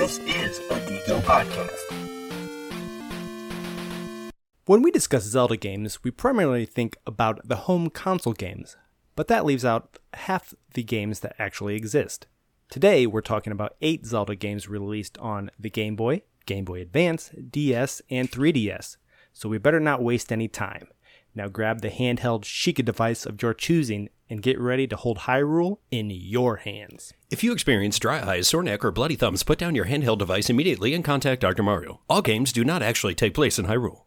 This is a Geeko podcast. When we discuss Zelda games, we primarily think about the home console games, but that leaves out half the games that actually exist. Today, we're talking about eight Zelda games released on the Game Boy, Game Boy Advance, DS, and 3DS, so we better not waste any time. Now grab the handheld Sheikah device of your choosing and get ready to hold Hyrule in your hands. If you experience dry eyes, sore neck, or bloody thumbs, put down your handheld device immediately and contact Dr. Mario. All games do not actually take place in Hyrule.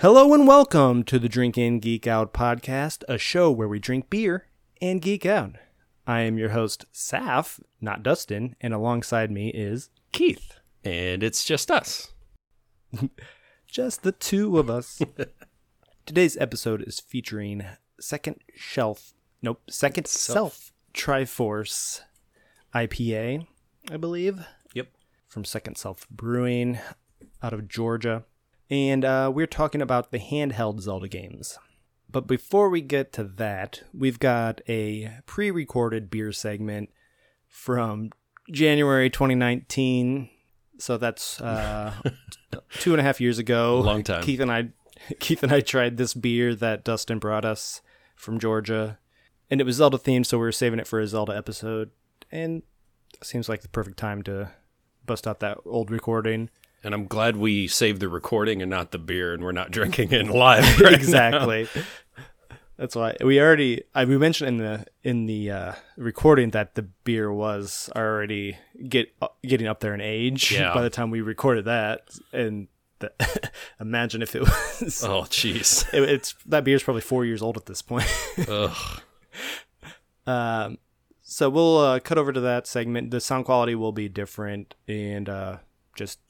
Hello and welcome to the Drink In Geek Out podcast, a show where we drink beer and geek out. I am your host, Saf, not Dustin, and alongside me is Keith. And it's just us. Just the two of us. Today's episode is featuring Second Shelf, nope, Second Self Triforce IPA, I believe. Yep. From Second Self Brewing out of Georgia. And uh, we're talking about the handheld Zelda games. But before we get to that, we've got a pre recorded beer segment from January 2019. So that's uh, two and a half years ago. Long time. Keith and I, Keith and I tried this beer that Dustin brought us from Georgia, and it was Zelda themed, so we were saving it for a Zelda episode. And it seems like the perfect time to bust out that old recording. And I'm glad we saved the recording and not the beer, and we're not drinking it live. right exactly. That's why we already I, we mentioned in the in the uh, recording that the beer was already get uh, getting up there in age Yeah. by the time we recorded that, and the, imagine if it was. Oh, jeez. it, it's that beer's probably four years old at this point. Ugh. Um, so we'll uh, cut over to that segment. The sound quality will be different, and uh, just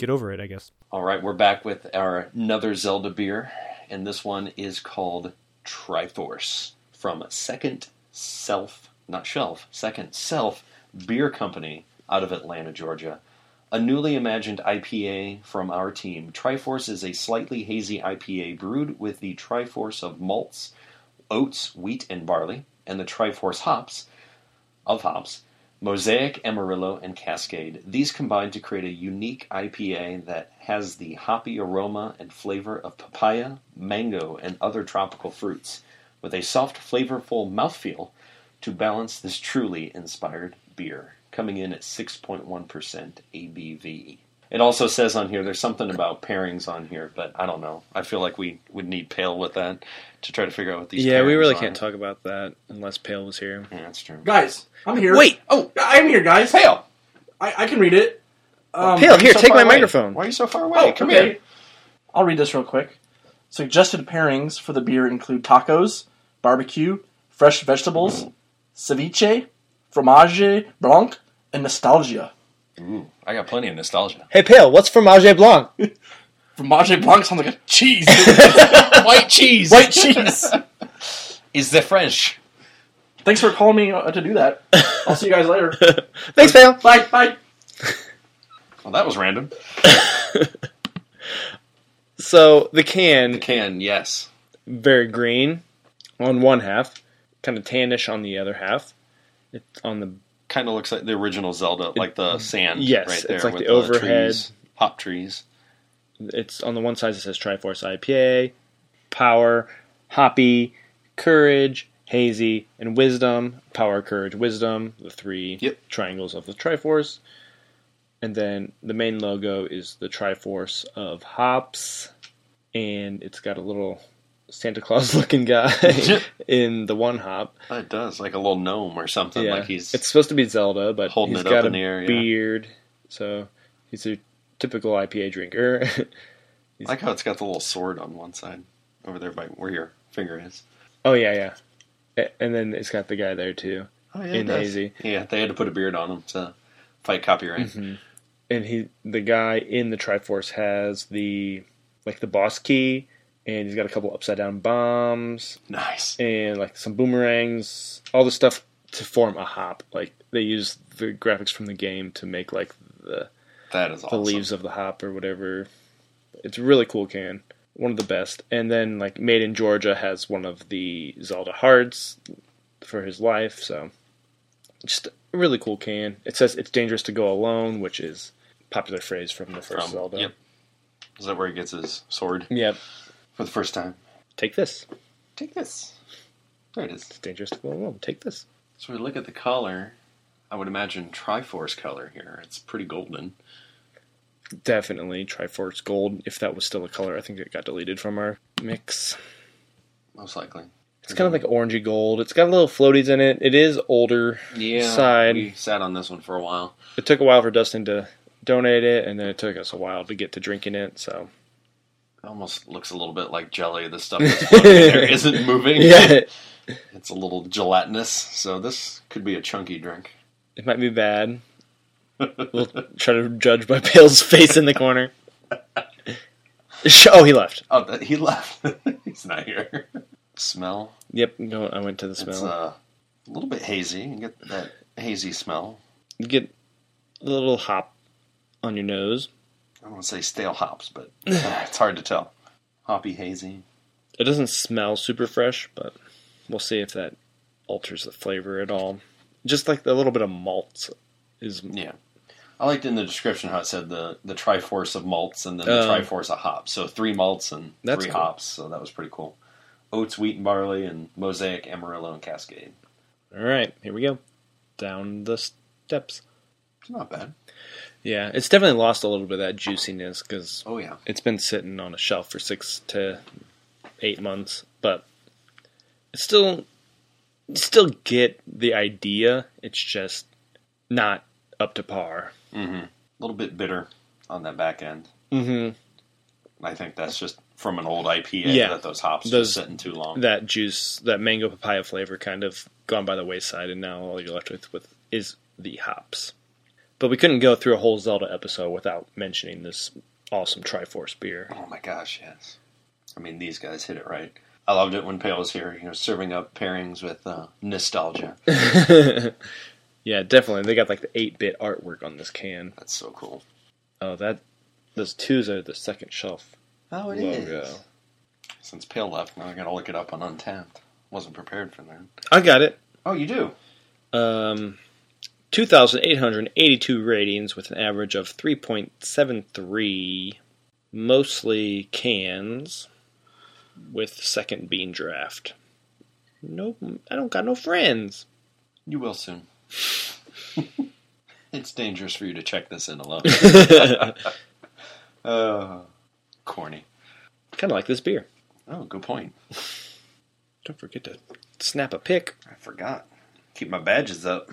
get over it, I guess. All right, we're back with our another Zelda beer, and this one is called Triforce from Second Self, not Shelf, Second Self Beer Company out of Atlanta, Georgia. A newly imagined IPA from our team. Triforce is a slightly hazy IPA brewed with the Triforce of malts, oats, wheat, and barley, and the Triforce hops of hops, Mosaic, Amarillo, and Cascade. These combine to create a unique IPA that has the hoppy aroma and flavor of papaya, mango, and other tropical fruits, with a soft, flavorful mouthfeel to balance this truly inspired beer, coming in at 6.1% ABV. It also says on here there's something about pairings on here, but I don't know. I feel like we would need pale with that to try to figure out what these. Yeah, we really are. can't talk about that unless Pale was here. Yeah, that's true. Guys, I'm here. Wait! Oh, I'm here, guys. Pale, I, I can read it. Um, Pale, why are you here, so take my away? microphone. Why are you so far away? Oh, Come okay. here. I'll read this real quick. Suggested pairings for the beer include tacos, barbecue, fresh vegetables, ceviche, fromage blanc, and nostalgia. Ooh, I got plenty of nostalgia. Hey, Pale, what's fromage blanc? Fromage blanc sounds like a cheese. White cheese. White cheese. is the French. Thanks for calling me uh, to do that. I'll see you guys later. Thanks, Pale. Bye. Bye. Well, that was random. So the can, The Can yes. very green on one half, kind of tannish on the other half. It's on the Kind of looks like the original Zelda, like the mm-hmm. sand. yes, right it's there like with the overhead. trees, hop trees. it's on the one side it says Triforce IPA, power, hoppy, courage, hazy, and wisdom. Power, courage, wisdom, the three Yep. triangles of the Triforce. And then the main logo is the Triforce of hops, and it's got a little Santa Claus looking guy in the one hop. It does, like a little gnome or something. Yeah, Like he's it's supposed to be Zelda, but holding he's it up got in the air, yeah. beard, so he's a typical IPA drinker. I like how it's got the little sword on one side over there by where your finger is. oh yeah, yeah, and then it's got the guy there too. Oh, yeah, In hazy. Yeah, they had to put a beard on him to fight copyright. Mm-hmm. and he the guy in the Triforce has the like the boss key, and he's got a couple upside down bombs Nice. and like some boomerangs, all the stuff to form a hop. Like they use the graphics from the game to make like the That is the awesome. leaves of the hop or whatever. It's a really cool can. One of the best. And then like Made in Georgia has one of the Zelda hearts for his life, so just a really cool can. It says it's dangerous to go alone, which is a popular phrase from the first From- Zelda. Yep. Is that where he gets his sword Yep. For the first time? Take this. Take this. There it is. It's dangerous to go alone. Take this. So we look at the color. I would imagine Triforce color here. It's pretty golden. Definitely Triforce Gold. If that was still a color, I think it got deleted from our mix. Most likely. It's kind of like orangey gold. It's got a little floaties in it. It is older Yeah. side. We sat on this one for a while. It took a while for Dustin to donate it, and then it took us a while to get to drinking it. So It almost looks a little bit like jelly. The stuff that's floating in there isn't moving. yeah, It's a little gelatinous. So this could be a chunky drink. it might be bad. We'll try to judge by Pale's face in the corner. Oh, he left. Oh, that, he left. He's not here. Smell. Yep, no, I went to the It's smell. uh, a little bit hazy. You get that hazy smell. You get a little hop on your nose. I don't want to say stale hops, but it's hard to tell. Hoppy, hazy. It doesn't smell super fresh, but we'll see if that alters the flavor at all. Just like the little bit of malt is Yeah. I liked in the description how it said the, the Triforce of malts and then the Um, Triforce of hops. So three malts and three cool. hops. So that was pretty cool. Oats, wheat, and barley, and mosaic, amarillo, and cascade. all right. Here we go, down the steps. It's not bad. Yeah, it's definitely lost a little bit of that juiciness because Oh yeah. it's been sitting on a shelf for six to eight months, but it's still you still get the idea. It's just not up to par. Mm-hmm. A little bit bitter on that back end. Mm-hmm. I think that's just from an old IPA Yeah. that those hops Those- just sitting too long. That juice, that mango papaya flavor, kind of gone by the wayside, and now all you're left with, with is the hops. But we couldn't go through a whole Zelda episode without mentioning this awesome Triforce beer. Oh my gosh, yes. I mean, these guys hit it right. I loved it when Pale was here, you know, serving up pairings with uh, nostalgia. yeah, definitely. They got like the 8 bit artwork on this can. That's so cool. Oh, that those twos are the second shelf Oh, it logo. is. Since Pale left, now I gotta look it up on Untappd. Wasn't prepared for that. I got it. Oh, you do? Um, 2,882 ratings with an average of 3.73, mostly cans, with second bean draft. Nope, I don't got no friends. You will soon. it's dangerous for you to check this in alone. uh, corny. kind of like this beer. Oh, good point. Don't forget to snap a pic. I forgot. Keep my badges up.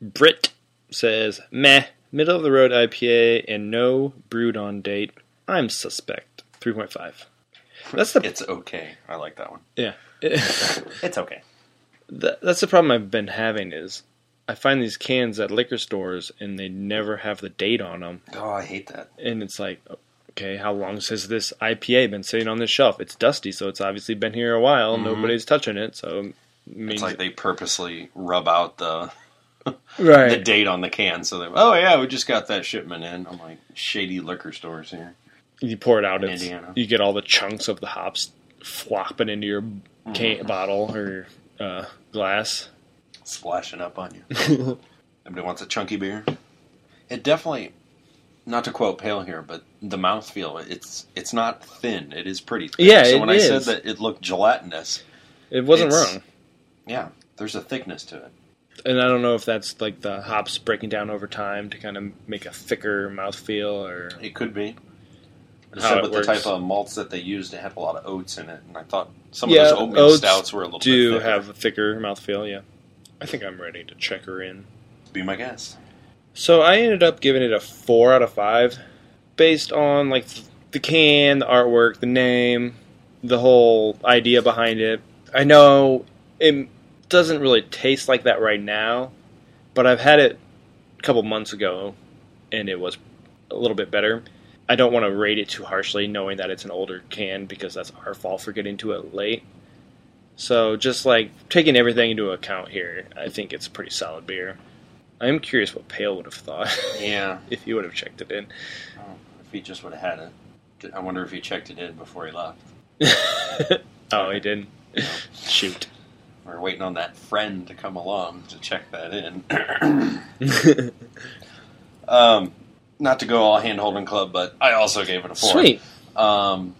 Brit says, meh, middle of the road IPA and no brewed on date. I'm suspect. 3.5. That's the It's okay. I like that one. yeah. It's okay. That, that's the problem I've been having is I find these cans at liquor stores and they never have the date on them, Oh, I hate that. and it's like, okay, how long has this IPA been sitting on this shelf? It's dusty, so it's obviously been here a while. Mm-hmm. Nobody's touching it, so it means It's like they purposely rub out the the date on the can, so they oh yeah, we just got that shipment in. I'm like shady liquor stores here. You pour it out, In Indiana. you get all the chunks of the hops flopping into your can Mm-hmm. bottle or uh, glass. splashing up on you. Everybody wants a chunky beer. It definitely, not to quote Pale here, but the mouthfeel, it's it's not thin. It is pretty thin. Yeah, so when I said that it looked gelatinous, It wasn't wrong. yeah, there's a thickness to it. And I don't know if that's like the hops breaking down over time to kind of make a thicker mouthfeel or It could be. It How said it with works. the type of malts that they used, it had a lot of oats in it, and I thought some Yeah, of those oatmeal oats stouts were a little do bit thicker. have a thicker mouthfeel, yeah. I think I'm ready to check her in. Be my guest. So I ended up giving it a four out of five, based on like the can, the artwork, the name, the whole idea behind it. I know it doesn't really taste like that right now, but I've had it a couple months ago, and it was a little bit better. I don't want to rate it too harshly, knowing that it's an older can because that's our fault for getting to it late. So just like taking everything into account here, I think it's a pretty solid beer. I'm curious what Pale would have thought Yeah. if he would have checked it in. Oh, if he just would have had it. I wonder if he checked it in before he left. oh, he didn't. Shoot. We're waiting on that friend to come along to check that in. um, not to go all hand holding club, but I also gave it a four. Sweet. Um,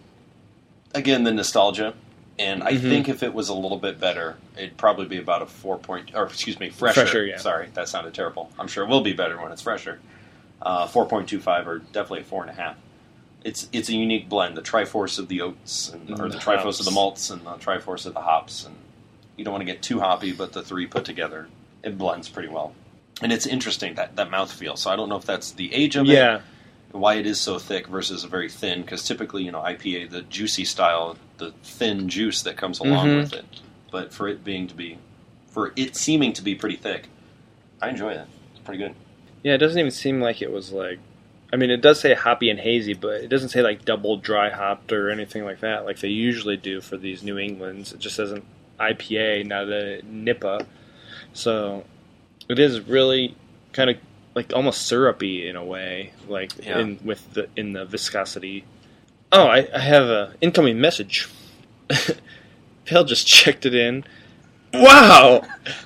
again, the nostalgia, and I Mhm. think if it was a little bit better, it'd probably be about a four point, or excuse me, fresher. Fresher, yeah. Sorry, that sounded terrible. I'm sure it will be better when it's fresher. Uh, four point two five, or definitely a four and a half. It's it's a unique blend, the Triforce of the oats, and, or the the Triforce of the malts, and the Triforce of the hops, and you don't want to get too hoppy, but the three put together, it blends pretty well. And it's interesting that that mouthfeel. So I don't know if that's the age of it, Yeah. why it is so thick versus a very thin. Because typically, you know, IPA, the juicy style, the thin juice that comes along Mhm. with it. But for it being to be, for it seeming to be pretty thick, I enjoy it. It's pretty good. Yeah, it doesn't even seem like it was like. I mean, it does say hoppy and hazy, but it doesn't say like double dry hopped or anything like that, like they usually do for these New Englands. It just an IPA, not a NIPA. So it is really kind of like almost syrupy in a way, like Yeah. in with the in the viscosity. Oh, I, I have a incoming message. Phil just checked it in. Wow,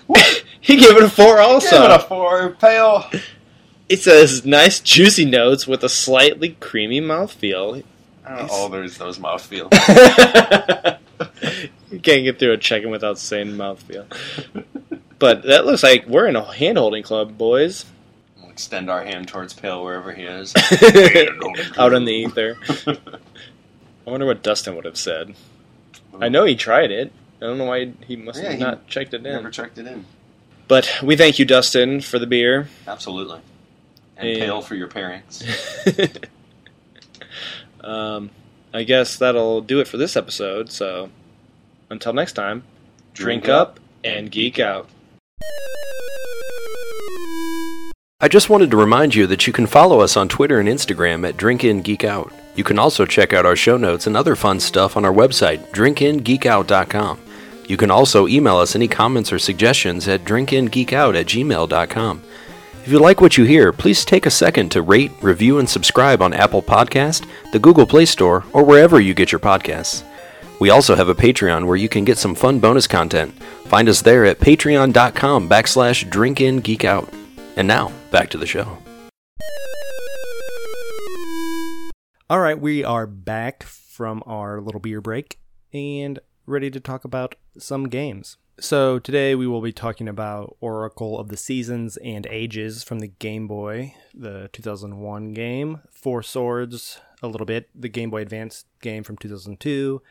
he gave it a four. Also, Give it a four, pale. it says nice juicy notes with a slightly creamy mouthfeel. Oh, there's those mouthfeel. you can't get through a check-in without saying mouthfeel. But that looks like we're in a hand-holding club, boys. We'll extend our hand towards pale wherever he is. Out in the ether. I wonder what Dustin would have said. I know he tried it. I don't know why he must Yeah, have not checked it in. Never checked it in. But we thank you, Dustin, for the beer. Absolutely. And Yeah. pale for your pairings. um, I guess that'll do it for this episode. So until next time, drink, up and geek out. I just wanted to remind you that you can follow us on Twitter and Instagram at DrinkInGeekOut. You can also check out our show notes and other fun stuff on our website, drinkingeekout.com. You can also email us any comments or suggestions at drinkingeekout at gmail.com. If you like what you hear, please take a second to rate, review, and subscribe on Apple Podcast, the Google Play Store, or wherever you get your podcasts. We also have a Patreon where you can get some fun bonus content. Find us there at patreon.com backslash drinkingeekout. And now, back to the show. All right, we are back from our little beer break and ready to talk about some games. So, today we will be talking about Oracle of the Seasons and Ages from the Game Boy, the 2001 game, Four Swords, a little bit, the Game Boy Advance game from 2002,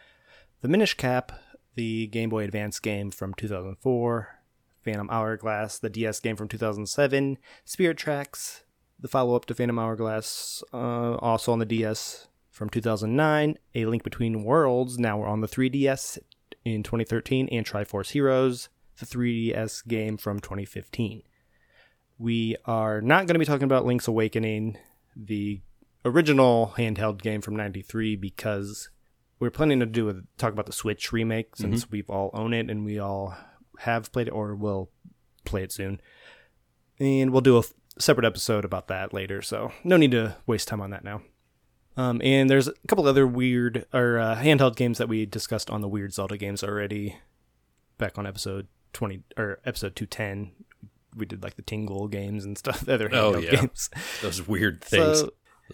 the Minish Cap, the Game Boy Advance game from 2004, Phantom Hourglass, the DS game from 2007, Spirit Tracks, the follow up to Phantom Hourglass, uh, also on the DS from 2009, A Link Between Worlds, now we're on the 3DS in 2013, and Triforce Heroes, the 3DS game from 2015. We are not going to be talking about Link's Awakening, the original handheld game from 93, because we're planning to do a, talk about the Switch remake since we've all own it and we all have played it or will play it soon. And we'll do a f- separate episode about that later, so no need to waste time on that now. Um, and there's a couple other weird or uh, handheld games that we discussed on the Weird Zelda games already. Back on episode twenty or episode two ten, we did like the Tingle games and stuff. Other Oh, yeah. games. Those weird things.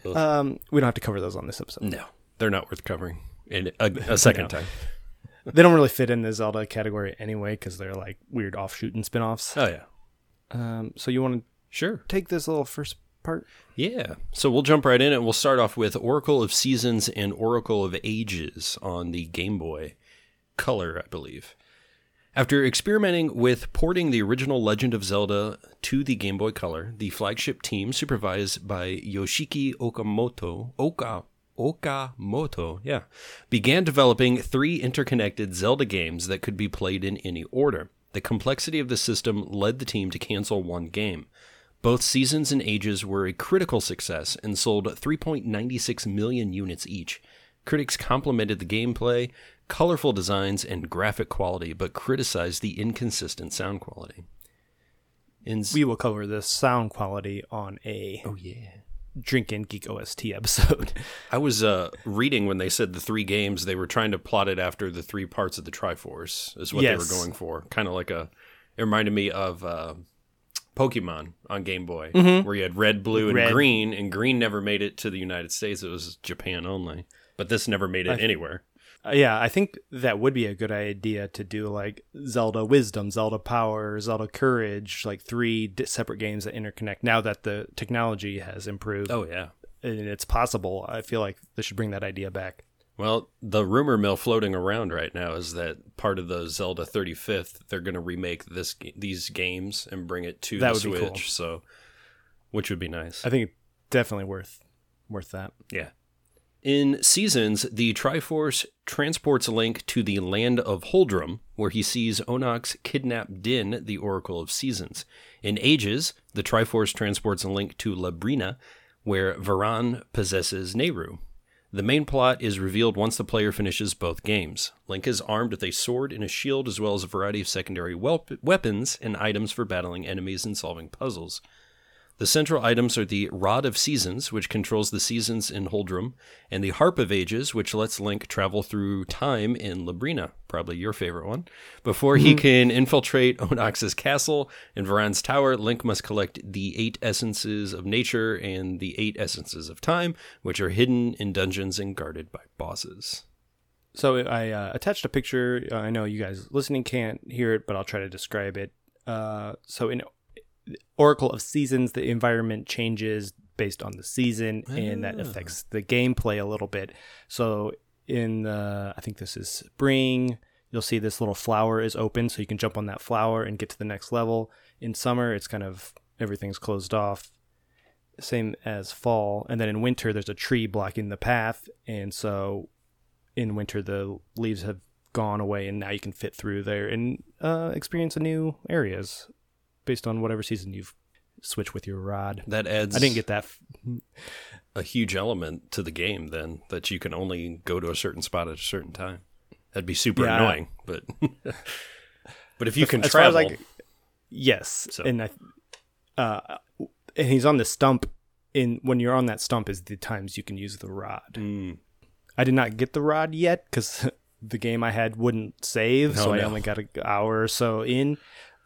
So um, we don't have to cover those on this episode. no, they're not worth covering in a, a second time. They don't really fit in the Zelda category anyway because they're like weird offshoot and spin-offs. Oh, yeah. Um, so you want to Sure. take this little first part? Yeah. So we'll jump right in and we'll start off with Oracle of Seasons and Oracle of Ages on the Game Boy Color, I believe. After experimenting with porting the original Legend of Zelda to the Game Boy Color, the flagship team, supervised by Yoshiki Okamoto, Oka, Okamoto, yeah, began developing three interconnected Zelda games that could be played in any order. The complexity of the system led the team to cancel one game. Both Seasons and Ages were a critical success and sold 3.96 million units each. Critics complimented the gameplay, colorful designs, and graphic quality, but criticized the inconsistent sound quality. In We will cover the sound quality on a oh yeah. Drinkin' Geek OST episode. I was uh, reading when they said the three games, they were trying to plot it after the three parts of the Triforce, is what Yes. they were going for. Kind of like a. It reminded me of uh, Pokemon on Game Boy, where you had red, blue, and Red. green, and green never made it to the United States. It was Japan only. But this never made it anywhere. Uh, yeah, I think that would be a good idea to do like Zelda Wisdom, Zelda Power, Zelda Courage, like three di- separate games that interconnect. Now that the technology has improved Oh, yeah. and it's possible, I feel like they should bring that idea back. Well, the rumor mill floating around right now is that part of the Zelda 35th, they're going to remake this these games and bring it to That the Switch. cool. So, which would be nice. I think definitely worth worth that. Yeah. In Seasons, the Triforce transports Link to the land of Holodrum, where he sees Onox kidnap Din, the Oracle of Seasons. In Ages, the Triforce transports Link to Labrynna, where Veran possesses Nayru. The main plot is revealed once the player finishes both games. Link is armed with a sword and a shield, as well as a variety of secondary weapons and items for battling enemies and solving puzzles. The central items are the Rod of Seasons, which controls the seasons in Holodrum, and the Harp of Ages, which lets Link travel through time in Labrynna, probably your favorite one. Before he can infiltrate Onox's castle and Veran's tower, Link must collect the eight essences of nature and the eight essences of time, which are hidden in dungeons and guarded by bosses. So I uh, attached a picture. Uh, I know you guys listening can't hear it, but I'll try to describe it. Uh, so in Oracle of Seasons, the environment changes based on the season, and that affects the gameplay a little bit. So in the, I think this is spring. You'll see this little flower is open, so you can jump on that flower and get to the next level. In summer, it's kind of everything's closed off same as fall and then in winter there's a tree blocking the path and so in winter the leaves have gone away and now you can fit through there and uh, experience a new areas based on whatever season you've switched with your rod That adds i didn't get that f- a huge element to the game then that you can only go to a certain spot at a certain time. That'd be super Yeah. annoying, but but if you can as far as travel, c- yes So- and i uh and he's on the stump in when you're on that stump is the times you can use the rod Mm, I did not get the rod yet because the game I had wouldn't save, so Oh, I only got an hour or so in.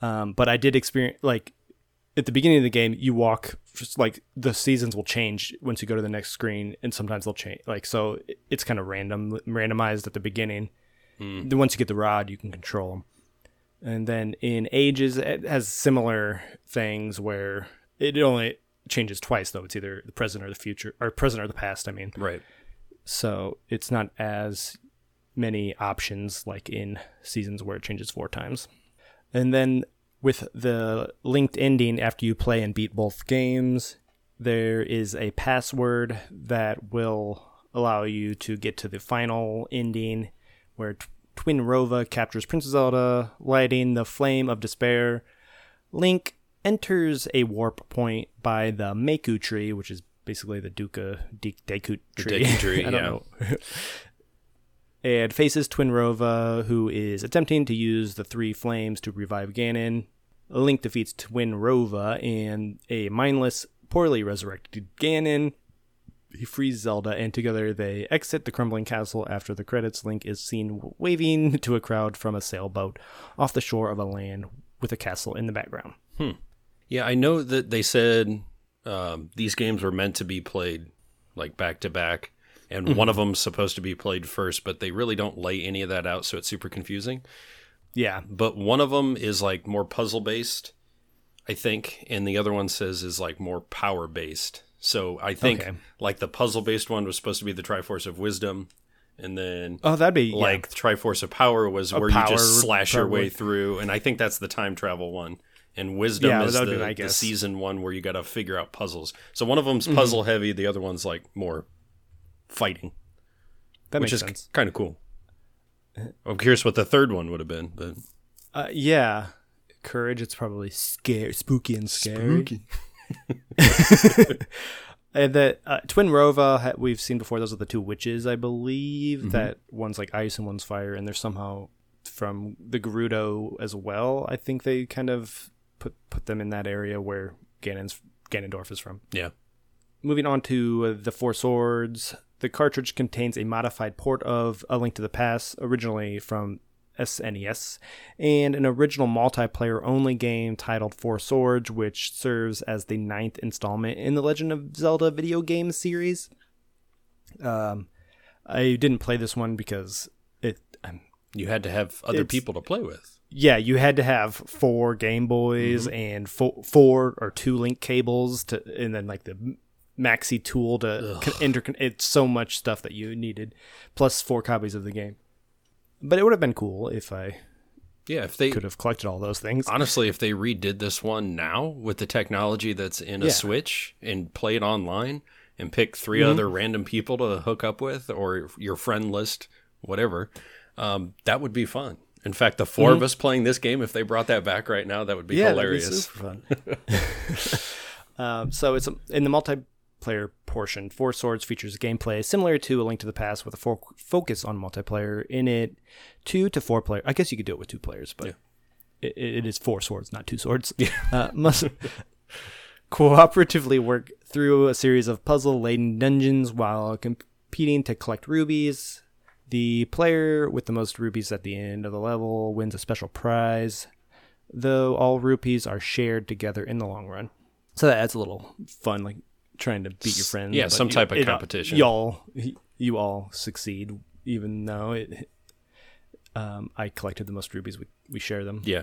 Um, but I did experience like at the beginning of the game, you walk just like the seasons will change once you go to the next screen, and sometimes they'll change. Like so, it's kind of random, randomized at the beginning. Then once you get the rod, you can control them. And then in Ages, it has similar things where it only changes twice though. It's either the present or the future, or present or the past. I mean right. so it's not as many options like in seasons where it changes four times. And then with the linked ending after you play and beat both games, there is a password that will allow you to get to the final ending where T- Twinrova captures Princess Zelda, lighting the flame of despair. Link enters a warp point by the Maku tree, which is basically the Duka De- Deku tree. The Deku tree, I don't know. And faces Twinrova, who is attempting to use the three flames to revive Ganon. Link defeats Twinrova and a mindless, poorly resurrected Ganon. He frees Zelda, and together they exit the crumbling castle. After the credits, Link is seen waving to a crowd from a sailboat off the shore of a land with a castle in the background. Hmm. Yeah, I know that they said um, these games were meant to be played like back to back, and one of them's supposed to be played first, but they really don't lay any of that out, so it's super confusing. Yeah, But one of them is like more puzzle based, I think, and the other one says is like more power based. So I think Okay. like the puzzle based one was supposed to be the Triforce of Wisdom, and then Oh, that'd be like the Triforce of Power was where you just slash your way through, and I think that's the time travel one. And Wisdom Yeah, is the, be the season one where you got to figure out puzzles. So one of them's Mm-hmm. puzzle heavy, the other one's like more fighting, that which makes is sense. kind of cool. I'm curious what the third one would have been, but Uh, yeah, courage. It's probably scary, spooky, and scary. And the uh, Twinrova ha- we've seen before. Those are the two witches, I believe. Mm-hmm. That one's like ice and one's fire, and they're somehow from the Gerudo as well. I think they kind of put put them in that area where Ganon's Ganondorf is from. Yeah. Moving on to uh, the Four Swords, the cartridge contains a modified port of A Link to the Past, originally from SNES, and an original multiplayer only game titled Four Swords, which serves as the ninth installment in the Legend of Zelda video game series. Um, I didn't play this one because it. Um, You had to have other people to play with. yeah, you had to have four Game Boys and four, four or two link cables to, and then like the maxi tool to con- intercon. It's so much stuff that you needed, plus four copies of the game. But it would have been cool if I Yeah, if they could have collected all those things. honestly, if they redid this one now with the technology that's in a Yeah. Switch and play it online and pick 3 Mm-hmm. other random people to hook up with or your friend list, whatever, um, that would be fun. In fact, the 4 of us playing this game, if they brought that back right now, that would be Mm-hmm. be hilarious. super fun. um, so it's in the multiplayer portion. Four Swords features gameplay similar to A Link to the Past with a fo- focus on multiplayer. In it, two to four player. I guess you could do it with two players, but it, it is four swords, not two swords. Uh, must cooperatively work through a series of puzzle-laden dungeons while competing to collect rubies. The player with the most rubies at the end of the level wins a special prize, though all rupees are shared together in the long run. So that adds a little fun, like trying to beat your friends. yeah, some type of it- competition. Y'all, you all succeed, even though it. Um, I collected the most rubies. We we share them. Yeah.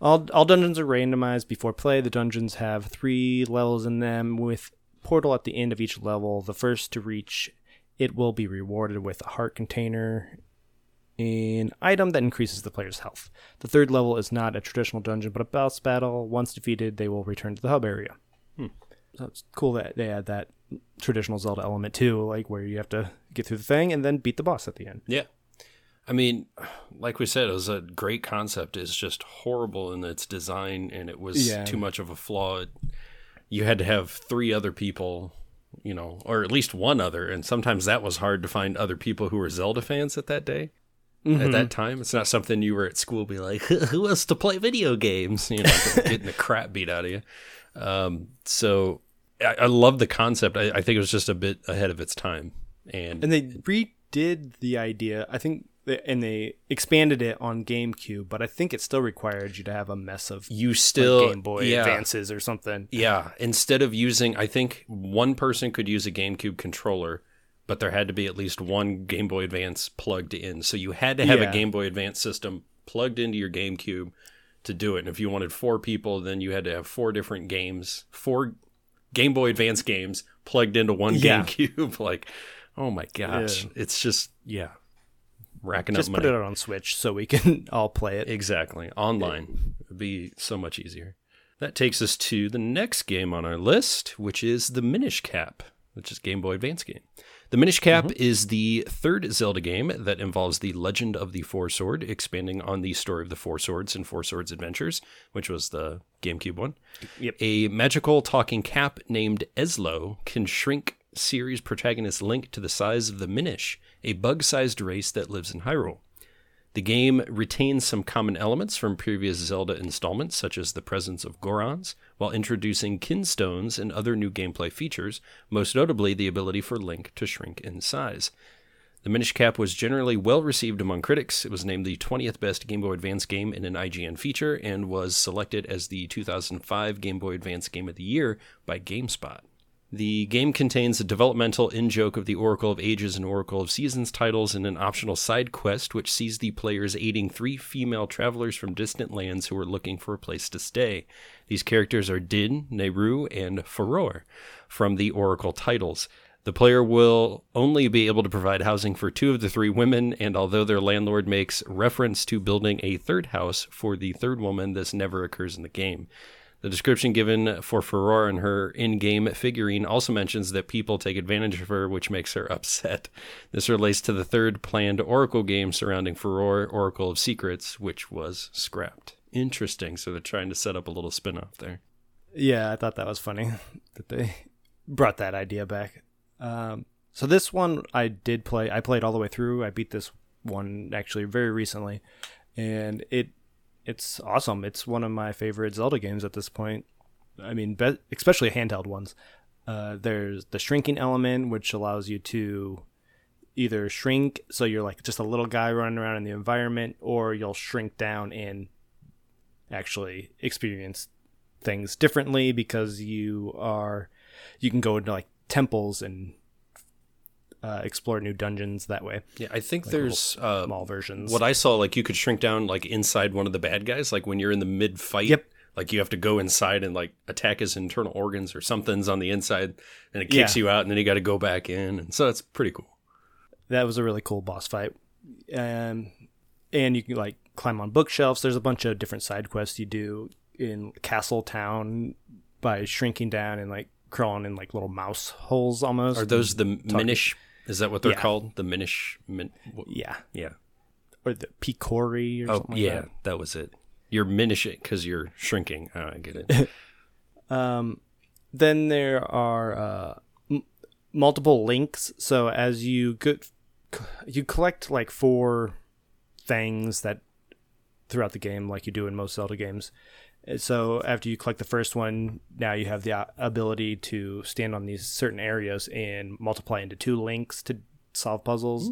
All all dungeons are randomized before play. The dungeons have three levels in them with portal at the end of each level. The first to reach it will be rewarded with a heart container, an item that increases the player's health. The third level is not a traditional dungeon, but a boss battle. Once defeated, they will return to the hub area. So it's cool that they add that traditional Zelda element too, like where you have to get through the thing and then beat the boss at the end. Yeah. I mean, like we said, it was a great concept. It's just horrible in its design, and it was Yeah. too much of a flaw. You had to have three other people, you know, or at least one other, and sometimes that was hard to find other people who were Zelda fans at that day. At that time, it's not something you were at school be like, "Who wants to play video games?" You know, getting the crap beat out of you. Um, so I, I love the concept. I, I think it was just a bit ahead of its time, and And they redid the idea, I think, they- and they expanded it on GameCube, but I think it still required you to have a mess of you like, still Game Boy yeah. Advances or something. Yeah, instead of using, I think one person could use a GameCube controller, but there had to be at least one Game Boy Advance plugged in. So you had to have Yeah. a Game Boy Advance system plugged into your GameCube to do it. And if you wanted four people, then you had to have four different games, four Game Boy Advance games plugged into one Yeah. GameCube. like, oh my gosh, Yeah. it's just yeah, racking Just up put money. it on Switch so we can all play it. Exactly. Online It would be so much easier. That takes us to the next game on our list, which is the Minish Cap, which is Game Boy Advance game. The Minish Cap mm-hmm. is the third Zelda game that involves the Legend of the Four Sword, expanding on the story of the Four Swords and Four Swords Adventures, which was the GameCube one. Yep. A magical talking cap named Ezlo can shrink series protagonist Link to the size of the Minish, a bug sized race that lives in Hyrule. The game retains some common elements from previous Zelda installments, such as the presence of Gorons, while introducing kinstones and other new gameplay features, most notably the ability for Link to shrink in size. The Minish Cap was generally well received among critics. It was named the 20th best Game Boy Advance game in an IGN feature and was selected as the 2005 Game Boy Advance Game of the Year by GameSpot. The game contains a developmental in joke of the Oracle of Ages and Oracle of Seasons titles and an optional side quest which sees the players aiding three female travelers from distant lands who are looking for a place to stay. These characters are Din, Nayru, and Farore from the Oracle titles. The player will only be able to provide housing for two of the three women, and although their landlord makes reference to building a third house for the third woman, this never occurs in the game. The description given for Farore and her in game figurine also mentions that people take advantage of her, which makes her upset. This relates to the third planned Oracle game surrounding Farore, Oracle of Secrets, which was scrapped. Interesting. So they're trying to set up a little spin off there. Yeah, I thought that was funny that they brought that idea back. Um, so this one I did play. I played all the way through. I beat this one actually very recently, and it it's awesome. It's one of my favorite Zelda games at this point. I mean, be- especially handheld ones. Uh, there's the shrinking element, which allows you to either shrink, so you're like just a little guy running around in the environment, or you'll shrink down and actually experience things differently because you are you can go into like temples and uh, explore new dungeons that way. Yeah, I think there's uh, Small versions. what I saw. Like you could shrink down like inside one of the bad guys. Like when you're in the mid fight. Yep. Like you have to go inside and like attack his internal organs or something's on the inside, and it kicks Yeah. you out, and then you got to go back in, and so that's pretty cool. that was a really cool boss fight. Um, and you can like climb on bookshelves. There's a bunch of different side quests you do in Castle Town by shrinking down and like crawling in like little mouse holes almost. Are those the Minish? Is that what they're Yeah. called? The Minish? Min- wh- yeah, yeah. or the Picori or Oh, something like yeah. that. That was it. You're minishing because you're shrinking. Oh, I get it. Um, then there are uh, m- multiple links. So as you go, you collect like four things that throughout the game, like you do in most Zelda games. And So after you collect the first one, now you have the uh, ability to stand on these certain areas and multiply into two links to solve puzzles.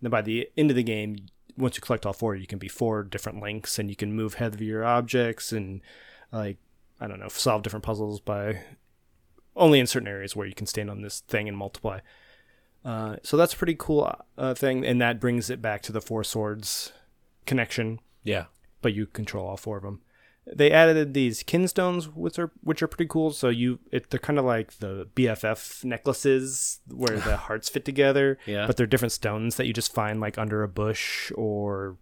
Then by the end of the game, once you collect all four, you can be four different links, and you can move heavier objects and like I don't know, solve different puzzles by only in certain areas where you can stand on this thing and multiply. Uh, so that's a pretty cool uh, thing, and that brings it back to the four swords connection. yeah. But you control all four of them. They added these kinstones, which are which are pretty cool. So you, it, they're kind of like the BFF necklaces where the hearts fit together. Yeah. But they're different stones that you just find like under a bush or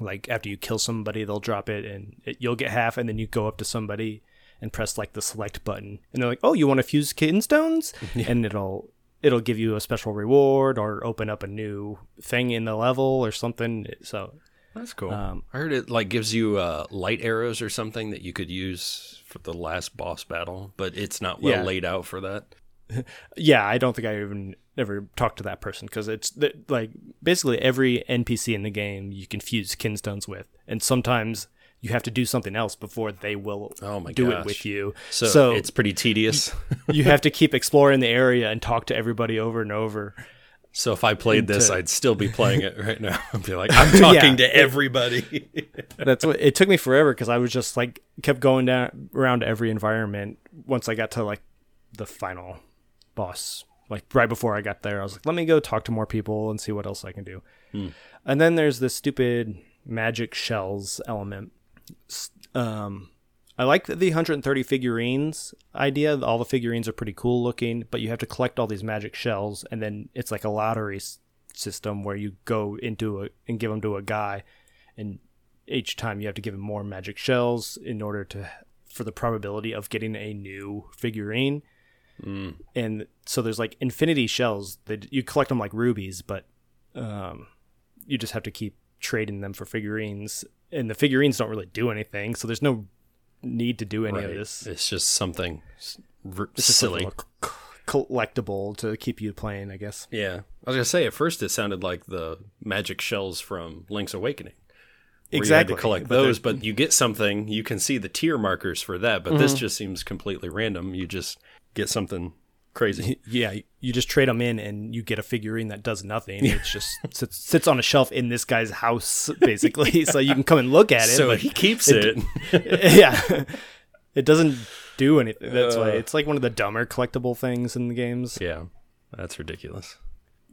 like after you kill somebody, they'll drop it and it, you'll get half, and then you go up to somebody and press like the select button, and they're like, "Oh, you want to fuse kinstones?" and it'll it'll give you a special reward or open up a new thing in the level or something. So That's cool. Um, I heard it like gives you uh, light arrows or something that you could use for the last boss battle, but it's not well Yeah. laid out for that. yeah, I don't think I even ever talked to that person because it's th- like basically every NPC in the game you can fuse kinstones with, and sometimes you have to do something else before they will Oh my do gosh. it with you. So, it's pretty tedious. you have to keep exploring the area and talk to everybody over and over. So if I played this, to- I'd still be playing it right now. I'd be like, I'm talking Yeah. to everybody. That's what it took me forever because I was just like kept going down around every environment. Once I got to like the final boss, like right before I got there, I was like, let me go talk to more people and see what else I can do. And then there's this stupid magic shells element. Um, I like the 130 figurines idea. All the figurines are pretty cool looking, but you have to collect all these magic shells, and then it's like a lottery s- system where you go into a and give them to a guy, and each time you have to give him more magic shells in order to for the probability of getting a new figurine. And so there's like infinity shells that you collect them like rubies, but um, you just have to keep trading them for figurines, and the figurines don't really do anything. So there's no need to do any of this. It's just something s- r- It's just silly. like a c- collectible to keep you playing, I guess. Yeah. I was going to say, at first it sounded like the magic shells from Link's Awakening. where You had to collect but those, but you get something, you can see the tier markers for that, but Mm-hmm. this just seems completely random. You just get something crazy. yeah, you just trade them in and you get a figurine that does nothing. It just sits, sits on a shelf in this guy's house, basically. so you can come and look at it. so but he keeps it. yeah, it doesn't do anything. That's why uh. it's like one of the dumber collectible things in the games. yeah. That's ridiculous.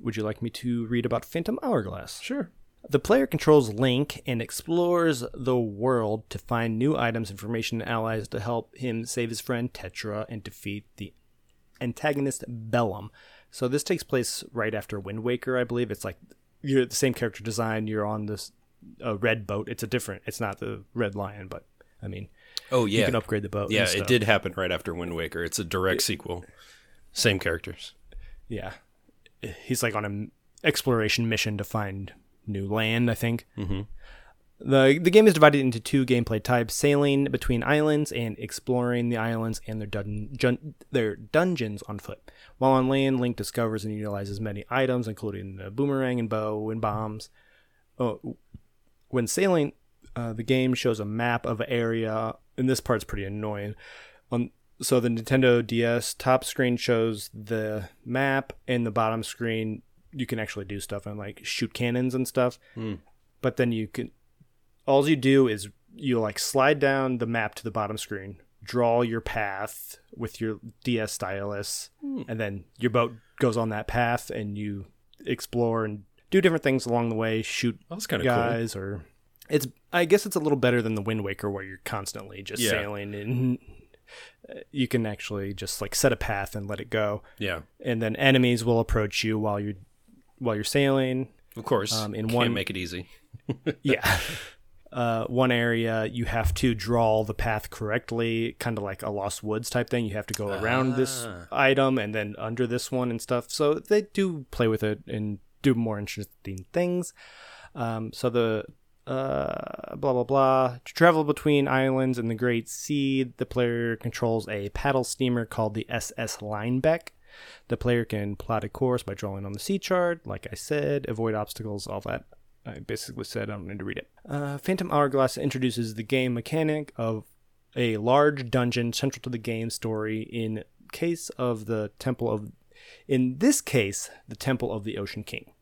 Would you like me to read about Phantom Hourglass? Sure. The player controls Link and explores the world to find new items, information, and allies to help him save his friend Tetra and defeat the antagonist Bellum. So this takes place right after Wind Waker, I believe. It's like you're the same character design. You're on this uh, red boat. It's a different. It's not the Red Lion, but I mean, Oh, yeah. you can upgrade the boat. yeah, it did happen right after Wind Waker. It's a direct sequel. Same characters. Yeah, he's like on an exploration mission to find new land. I think. Mm-hmm. The, the game is divided into two gameplay types sailing between islands and exploring the islands and their, dun- jun- their dungeons on foot. While on land, Link discovers and utilizes many items, including the boomerang and bow and bombs. Oh, when sailing, uh, the game shows a map of an area, and this part's pretty annoying. On so the Nintendo DS top screen shows the map, and the bottom screen you can actually do stuff and like shoot cannons and stuff. But then you can all you do is you like slide down the map to the bottom screen, draw your path with your DS stylus, and then your boat goes on that path, and you explore and do different things along the way. Shoot That's of cool. guys, or it's. I guess it's a little better than the Wind Waker, where you're constantly just Yeah. sailing and uh, you can actually just like set a path and let it go, Yeah, and then enemies will approach you while you while you're sailing. of course. Um, in one- make it easy. yeah. Uh, one area you have to draw the path correctly, kind of like a Lost Woods type thing. You have to go around this Ah. item and then under this one and stuff. So they do play with it and do more interesting things. Um, so the uh, blah blah blah. To travel between islands in the Great Sea, the player controls a paddle steamer called the SS Linebeck. The player can plot a course by drawing on the sea chart, like I said, avoid obstacles, all that. I basically said I don't need to read it. Uh, Phantom Hourglass introduces the game mechanic of a large dungeon central to the game story in case of the Temple of in this case, the Temple of the Ocean King.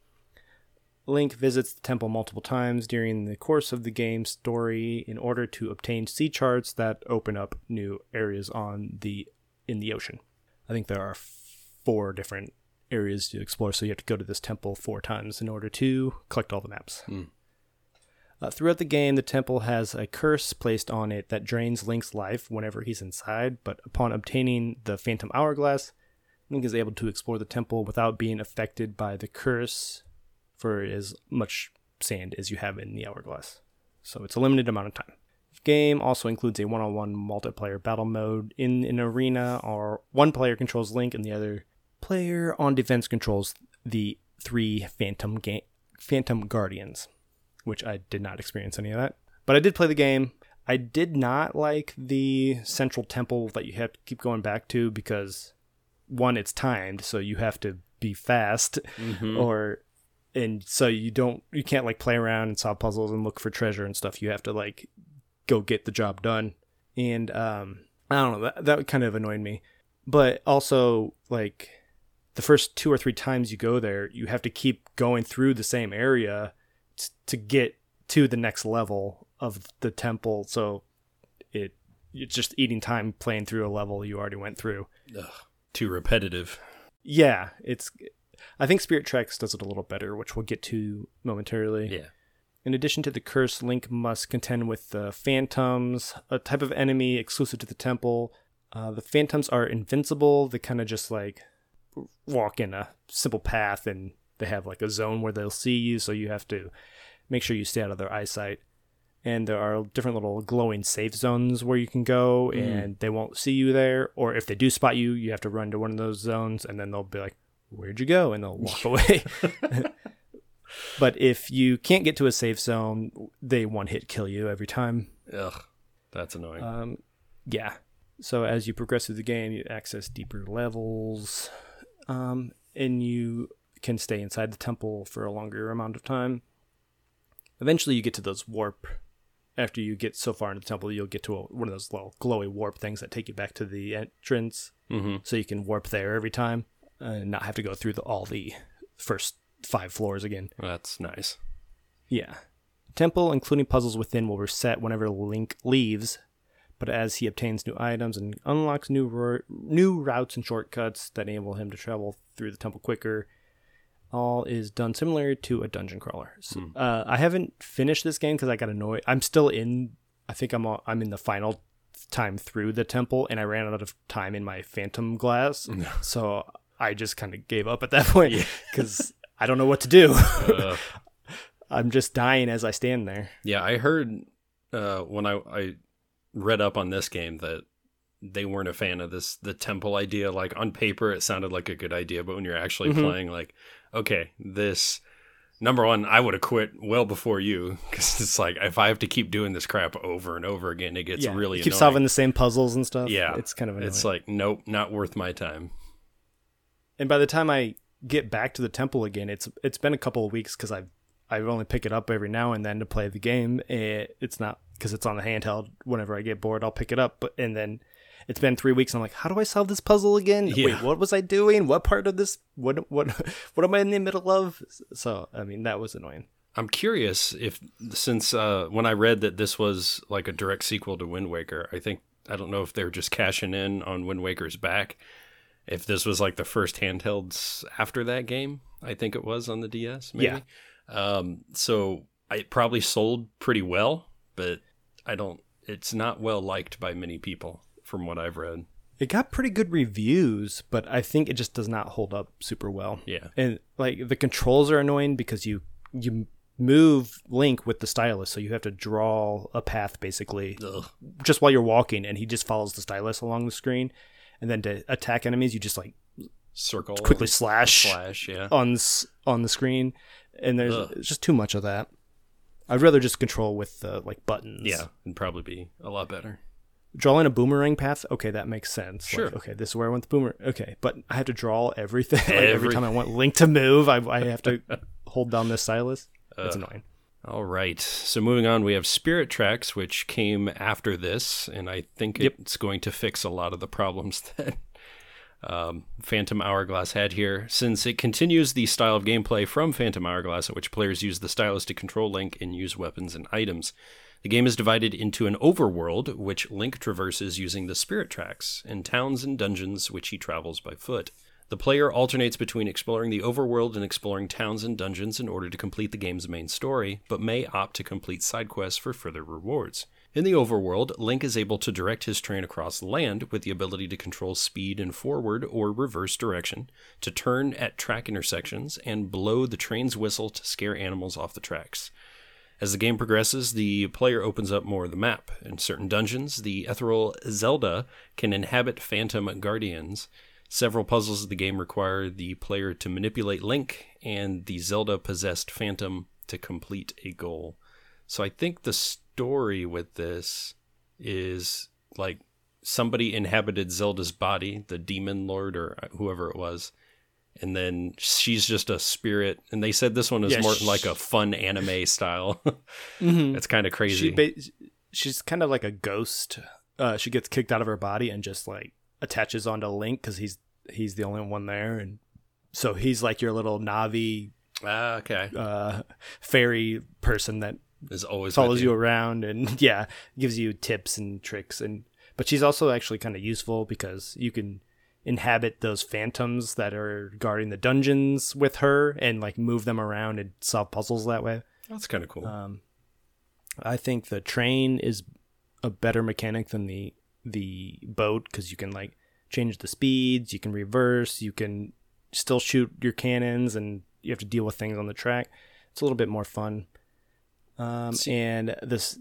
Link visits the temple multiple times during the course of the game story in order to obtain sea charts that open up new areas on the in the ocean. I think there are four different areas to explore, so you have to go to this temple four times in order to collect all the maps. Uh, throughout the game, the temple has a curse placed on it that drains Link's life whenever he's inside, but upon obtaining the Phantom Hourglass, Link is able to explore the temple without being affected by the curse for as much sand as you have in the hourglass. So it's a limited amount of time. The game also includes a one-on-one multiplayer battle mode in an arena, or one player controls Link and the other player on defense controls the three Phantom ga- Phantom Guardians, which I did not experience any of that. But I did play the game. I did not like the central temple that you have to keep going back to because one, it's timed, so you have to be fast, or and so you don't you can't like play around and solve puzzles and look for treasure and stuff. You have to like go get the job done. And um, I don't know that that kind of annoyed me, but also like the first two or three times you go there, you have to keep going through the same area t- to get to the next level of the temple. So it it's just eating time playing through a level you already went through. Ugh, Too repetitive. Yeah, it's. I think Spirit Tracks does it a little better, which we'll get to momentarily. Yeah. In addition to the curse, Link must contend with the Phantoms, a type of enemy exclusive to the temple. Uh, the Phantoms are invincible. They kind of just like walk in a simple path, and they have like a zone where they'll see you, so you have to make sure you stay out of their eyesight. And there are different little glowing safe zones where you can go, and they won't see you there. Or if they do spot you, you have to run to one of those zones, and then they'll be like, "Where'd you go?" and they'll walk away. But if you can't get to a safe zone, they one hit kill you every time. Ugh, that's annoying. Um, yeah. So as you progress through the game, you access deeper levels, um, and you can stay inside the temple for a longer amount of time. Eventually, you get to those warp. After you get so far into the temple, you'll get to a, one of those little glowy warp things that take you back to the entrance, mm-hmm. so you can warp there every time and not have to go through the, all the first five floors again. That's nice. Yeah. Temple, including puzzles within, will reset whenever Link leaves, but as he obtains new items and unlocks new ro- new routes and shortcuts that enable him to travel through the temple quicker, all is done similar to a dungeon crawler. So, uh, I haven't finished this game because I got annoyed. I'm still in. I think I'm all- I'm in the final time through the temple, and I ran out of time in my Phantom Glass, so I just kind of gave up at that point because I don't know what to do. Uh, I'm just dying as I stand there. yeah, I heard uh, when I, I read up on this game that they weren't a fan of this the temple idea. Like on paper, it sounded like a good idea, but when you're actually Mhm. playing, like, okay, this number one, I would have quit well before you because it's like if I have to keep doing this crap over and over again, it gets yeah, really you keep annoying. solving the same puzzles and stuff. yeah, it's kind of annoying. it's like nope, not worth my time. and by the time I get back to the temple again, it's it's been a couple of weeks because I've I only pick it up every now and then to play the game. It, it's not because it's on the handheld. Whenever I get bored, I'll pick it up. But and then it's been three weeks. I'm like, how do I solve this puzzle again? Yeah. Wait, what was I doing? What part of this? What what what am I in the middle of? So I mean, that was annoying. I'm curious if since uh, when I read that this was like a direct sequel to Wind Waker, I think I don't know if they're just cashing in on Wind Waker's back. If this was like the first handhelds after that game, I think it was on the DS. Maybe. Yeah. Um, so it probably sold pretty well, but I don't. It's not well liked by many people, from what I've read. It got pretty good reviews, but I think it just does not hold up super well. Yeah. and like the controls are annoying because you you move Link with the stylus, so you have to draw a path basically Ugh. just while you're walking, and he just follows the stylus along the screen. And then to attack enemies, you just like Circle quickly slash, slash. Yeah. on on the screen, and there's Ugh. just too much of that. I'd rather just control with uh, like buttons. Yeah, and probably be a lot better. drawing a boomerang path. Okay, that makes sense. Like, Sure. okay, this is where I want the boomerang. Okay, but I have to draw everything like, every time I want Link to move. I, I have to hold down this stylus. It's Ugh. annoying. All right. So moving on, we have Spirit Tracks, which came after this, and I think Yep. it's going to fix a lot of the problems that um, Phantom Hourglass had here, since it continues the style of gameplay from Phantom Hourglass, at which players use the stylus to control Link and use weapons and items. The game is divided into an overworld, which Link traverses using the Spirit Tracks, and towns and dungeons, which he travels by foot. The player alternates between exploring the overworld and exploring towns and dungeons in order to complete the game's main story, but may opt to complete side quests for further rewards. In the overworld, Link is able to direct his train across land with the ability to control speed in forward or reverse direction, to turn at track intersections, and blow the train's whistle to scare animals off the tracks. As the game progresses, the player opens up more of the map. In certain dungeons, the ethereal Zelda can inhabit phantom guardians. Several puzzles of the game require the player to manipulate Link and the Zelda possessed phantom to complete a goal. So I think the story with this is like somebody inhabited Zelda's body, the demon lord or whoever it was. And then she's just a spirit. And they said this one is Yeah, more sh- like a fun anime style. Mm-hmm. It's kind of crazy. She ba- she's kind of like a ghost. Uh, she gets kicked out of her body and just like attaches onto Link because he's he's the only one there, and so he's like your little Navi ah, okay. uh, fairy person that Is always follows with you around and yeah gives you tips and tricks and but she's also actually kind of useful because you can inhabit those phantoms that are guarding the dungeons with her and like move them around and solve puzzles that way. That's kind of cool. um, i think the train is a better mechanic than the the boat because you can like change the speeds you can reverse you can still shoot your cannons and you have to deal with things on the track. It's a little bit more fun um, See- and this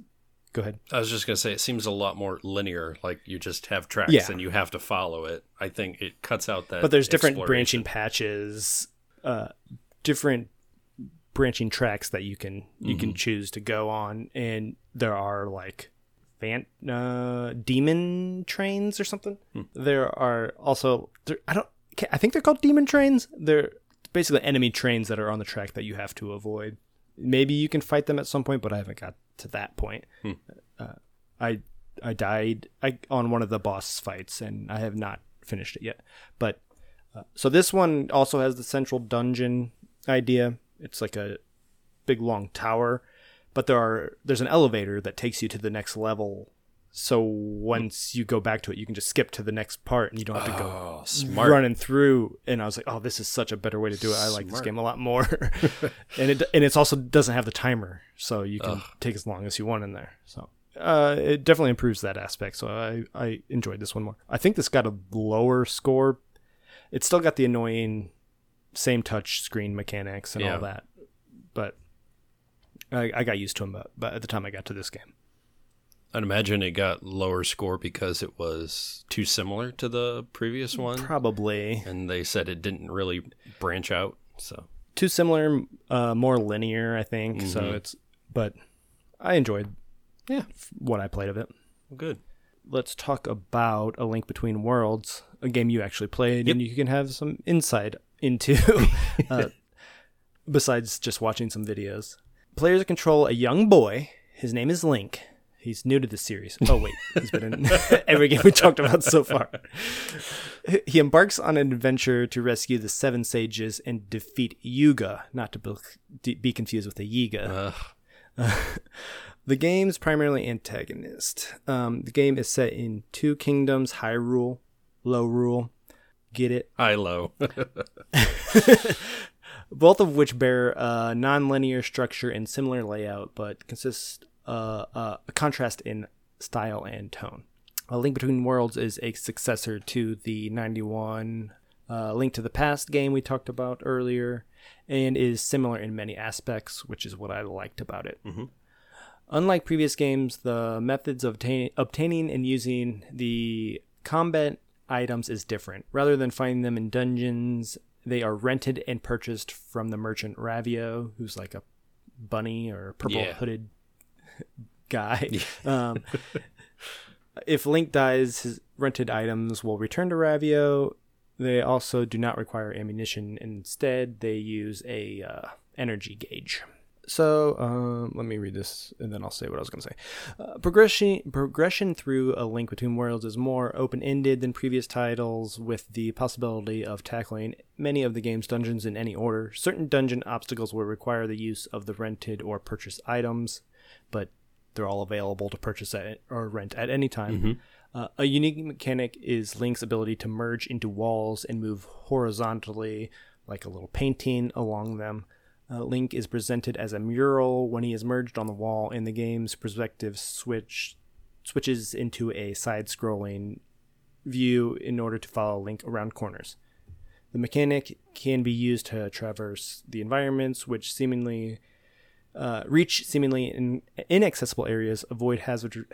go ahead I was just gonna say it seems a lot more linear. Like you just have tracks Yeah. and you have to follow it. I think it cuts out that. but there's different branching patches uh, different branching tracks that you can you can choose to go on and there are like fan uh, demon trains or something there are also there, i don't i think they're called demon trains they're basically enemy trains that are on the track that you have to avoid maybe you can fight them at some point but i haven't got to that point uh, i i died I, on one of the boss fights and i have not finished it yet but uh, so this one also has the central dungeon idea. It's like a big long tower, but there are there's an elevator that takes you to the next level. So once you go back to it, you can just skip to the next part, and you don't have to go Oh, smart. running through. And I was like, oh, this is such a better way to do it. I like this game a lot more. and it and it's also doesn't have the timer, so you can take as long as you want in there. So. Uh, it definitely improves that aspect, so I, I enjoyed this one more. I think this got a lower score it's still got the annoying same touch screen mechanics and Yeah. all that, but I, I got used to them. But, but at the time I got to this game, I'd imagine it got lower score because it was too similar to the previous one, probably and they said it didn't really branch out. So too similar, uh, more linear, I think. So Mhm. it's, but I enjoyed Yeah. what I played of it. Good. Let's talk about A Link Between Worlds, a game you actually played, and you can have some insight into, uh, besides just watching some videos. Players control a young boy. His name is Link. He's new to the series. Oh wait, he's been in every game we talked about so far. He embarks on an adventure to rescue the Seven Sages and defeat Yuga, not to be- be confused with the Yiga. Ugh. The game's primarily antagonist. Um, the game is set in two kingdoms: Hyrule, Low Rule. Get it? High low. Both of which bear a non-linear structure and similar layout, but consist uh, uh, Uh, uh, a contrast in style and tone. A Link Between Worlds is a successor to the 91 uh, Link to the Past game we talked about earlier, and is similar in many aspects, which is what I liked about it. Mm-hmm. Unlike previous games, the methods of obtain- obtaining and using the combat items is different. Rather than finding them in dungeons, they are rented and purchased from the merchant Ravio, who's like a bunny or purple Yeah. hooded guy. Um, if Link dies, his rented items will return to Ravio. They also do not require ammunition. Instead, they use a uh, energy gauge. So um, let me read this, and then I'll say what I was going to say. Uh, progression progression through a Link Between Worlds is more open ended than previous titles, with the possibility of tackling many of the game's dungeons in any order. Certain dungeon obstacles will require the use of the rented or purchased items, but they're all available to purchase at, or rent at any time. Uh, a unique mechanic is Link's ability to merge into walls and move horizontally, like a little painting along them. Uh, Link is presented as a mural when he is merged on the wall, and the game's perspective switch switches into a side-scrolling view in order to follow Link around corners. The mechanic can be used to traverse the environments, which seemingly uh, reach seemingly in, inaccessible areas, avoid hazard,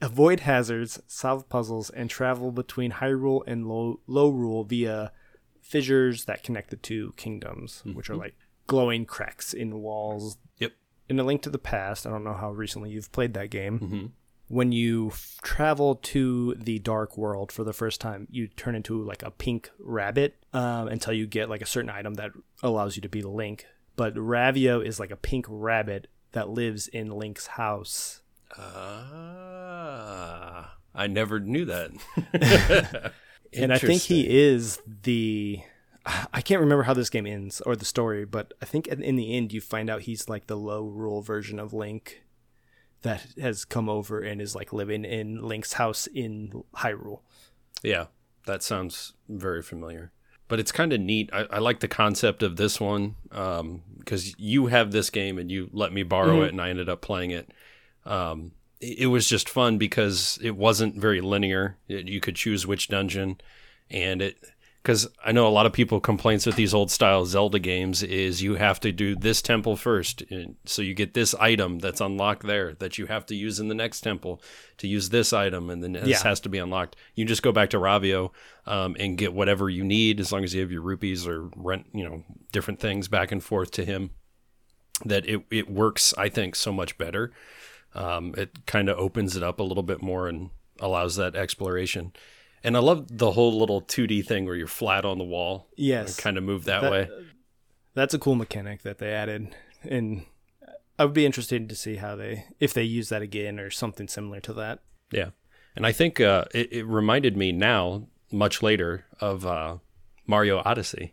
avoid hazards, solve puzzles, and travel between Hyrule and Low, Rule via fissures that connect the two kingdoms, which are like glowing cracks in walls. Yep. In A Link to the Past, I don't know how recently you've played that game. Mm-hmm. When you f- travel to the dark world for the first time, you turn into like a pink rabbit um, until you get like a certain item that allows you to be Link. But Ravio is like a pink rabbit that lives in Link's house. Ah, I never knew that. and I think he is the. I can't remember how this game ends or the story, but I think in in the end you find out he's like the Lorule version of Link that has come over and is like living in Link's house in Hyrule. Yeah, that sounds very familiar. But it's kind of neat. I, I like the concept of this one because you have this game and you let me borrow it, and I ended up playing it. Um, it, it was just fun because it wasn't very linear. It, you could choose which dungeon, and it because I know a lot of people complaints with these old style Zelda games is you have to do this temple first, and so you get this item that's unlocked there that you have to use in the next temple to use this item, and then this Yeah. has to be unlocked. You just go back to Ravio um, and get whatever you need as long as you have your rupees or rent, you know, different things back and forth to him. That it it works, I think, so much better. Um, it kind of opens it up a little bit more and allows that exploration. And I love the whole little 2D thing where you're flat on the wall. Yes. Kind of move that, That- way. That's a cool mechanic that they added, and I would be interested to see how they if they use that again or something similar to that. Yeah. And I think uh, it, it reminded me now, much later, of uh, Mario Odyssey,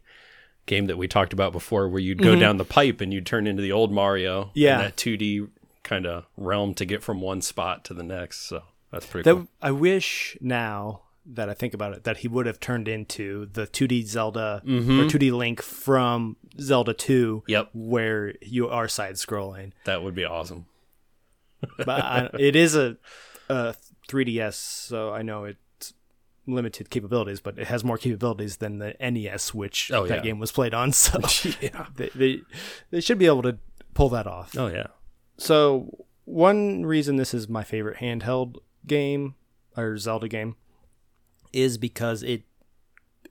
game that we talked about before, where you'd go down the pipe and you'd turn into the old Mario. in Yeah. that 2D kind of realm to get from one spot to the next. So that's pretty That cool. I wish now that I think about it that he would have turned into the 2D Zelda or mm-hmm. 2D Link from Zelda 2, Yep. where you are side scrolling. That would be awesome. But I, it is a, a 3DS, so I know it's limited capabilities, but it has more capabilities than the NES, which Oh, that yeah. game was played on. So they, they they should be able to pull that off. Oh, yeah. So one reason this is my favorite handheld game or Zelda game is because it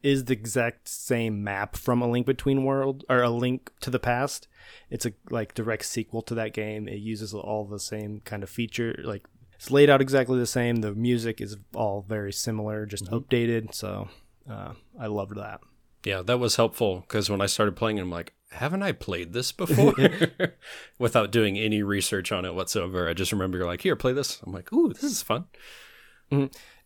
is the exact same map from A Link Between World or A Link to the Past. It's a like direct sequel to that game. It uses all the same kind of feature. Like it's laid out exactly the same. The music is all very similar, just updated. So uh, I loved that. Yeah, that was helpful because when I started playing, it, I'm like, haven't I played this before? Without doing any research on it whatsoever. I just remember you're like, here, play this. I'm like, ooh, this is fun.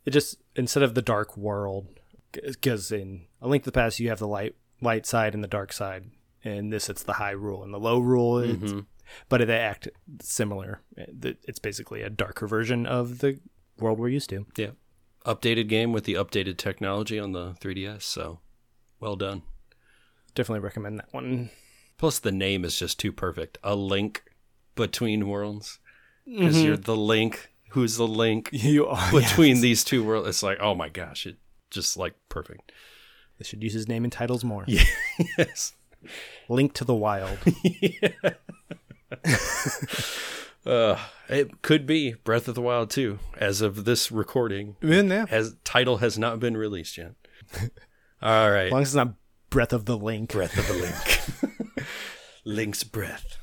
It just instead of the dark world, because in A Link to the Past you have the light light side and the dark side. In this, it's the Hyrule and the Lorule. It's, mm-hmm. But they act similar. It's basically a darker version of the world we're used to. Yeah. Updated game with the updated technology on the 3DS. So well done. Definitely recommend that one. Plus, the name is just too perfect. A link between worlds. Because mm-hmm. you're the link. Who's the link You are between these two worlds? It's like, oh my gosh, it just like perfect. They should use his name in titles more. yes. Link to the Wild. Uh, it could be Breath of the Wild too, as of this recording. In there. Has title has not been released yet. All right. As long as it's not Breath of the Link. Breath of the Link. Link's breath.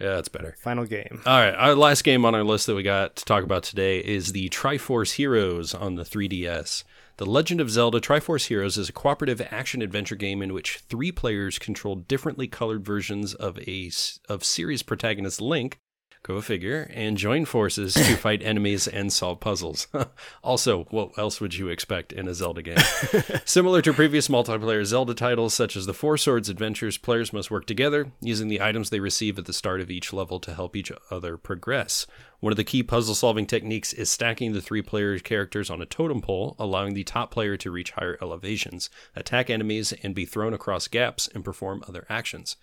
Yeah, that's better. Final game. All right, our last game on our list that we got to talk about today is the Triforce Heroes on the 3DS. The Legend of Zelda Triforce Heroes is a cooperative action adventure game in which three players control differently colored versions of a of series protagonist Link. Go figure, and join forces to fight enemies and solve puzzles. also, what else would you expect in a Zelda game? Similar to previous multiplayer Zelda titles, such as the Four Swords Adventures, players must work together, using the items they receive at the start of each level to help each other progress. One of the key puzzle solving techniques is stacking the three player characters on a totem pole, allowing the top player to reach higher elevations, attack enemies, and be thrown across gaps and perform other actions.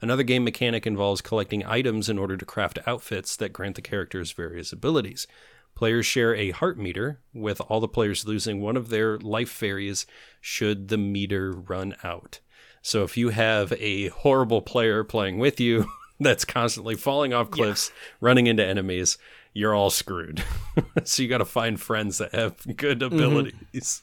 Another game mechanic involves collecting items in order to craft outfits that grant the characters various abilities. Players share a heart meter, with all the players losing one of their life fairies should the meter run out. So if you have a horrible player playing with you that's constantly falling off cliffs, running into enemies, you're all screwed. so you got to find friends that have good abilities.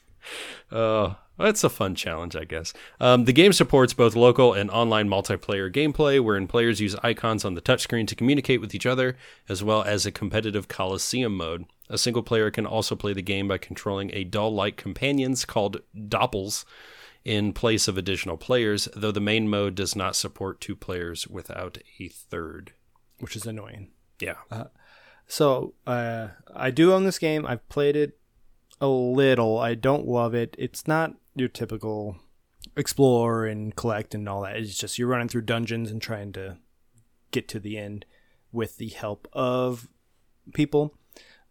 Uh, that's a fun challenge, I guess. Um, the game supports both local and online multiplayer gameplay, wherein players use icons on the touchscreen to communicate with each other, as well as a competitive Coliseum mode. A single player can also play the game by controlling a doll like companions called Doppels in place of additional players, though the main mode does not support two players without a third. which is annoying. Yeah. So uh, I do own this game. I've played it a little. I don't love it. It's not your typical explore and collect and all that. It's just you're running through dungeons and trying to get to the end with the help of people.